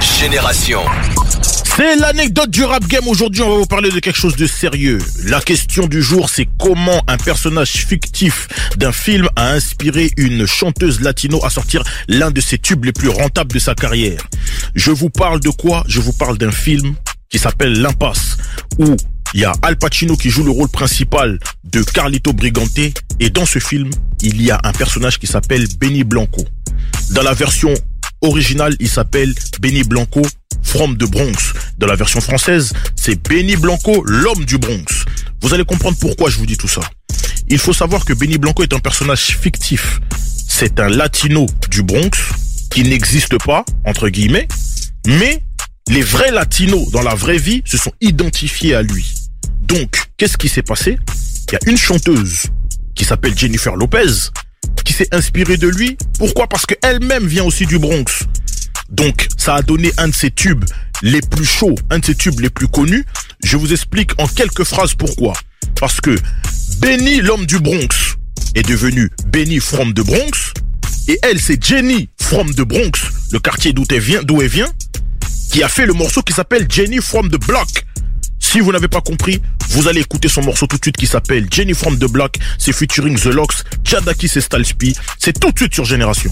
Génération. C'est l'anecdote du rap game. Aujourd'hui, on va vous parler de quelque chose de sérieux. La question du jour, c'est comment un personnage fictif d'un film a inspiré une chanteuse latino à sortir l'un de ses tubes les plus rentables de sa carrière. Je vous parle de quoi? Je vous parle d'un film qui s'appelle L'Impasse, où il y a Al Pacino qui joue le rôle principal de Carlito Brigante, et dans ce film, il y a un personnage qui s'appelle Benny Blanco. Dans la version originale, il s'appelle Benny Blanco from the Bronx. Dans la version française, c'est Benny Blanco, l'homme du Bronx. Vous allez comprendre pourquoi je vous dis tout ça. Il faut savoir que Benny Blanco est un personnage fictif. C'est un latino du Bronx qui n'existe pas, entre guillemets, mais les vrais latinos dans la vraie vie se sont identifiés à lui. Donc, qu'est-ce qui s'est passé? Il y a une chanteuse qui s'appelle Jennifer Lopez s'est inspirée de lui. Pourquoi? Parce qu'elle-même vient aussi du Bronx. Donc, ça a donné un de ses tubes les plus chauds, un de ses tubes les plus connus. Je vous explique en quelques phrases pourquoi. Parce que Benny, l'homme du Bronx, est devenu Benny from the Bronx. Et elle, c'est Jenny from the Bronx, le quartier d'où elle d'où elle vient, qui a fait le morceau qui s'appelle Jenny from the Block. Si vous n'avez pas compris, vous allez écouter son morceau tout de suite qui s'appelle Jenny from the Block. C'est featuring The Locks, Jadakis et Stalspi. C'est tout de suite sur Génération.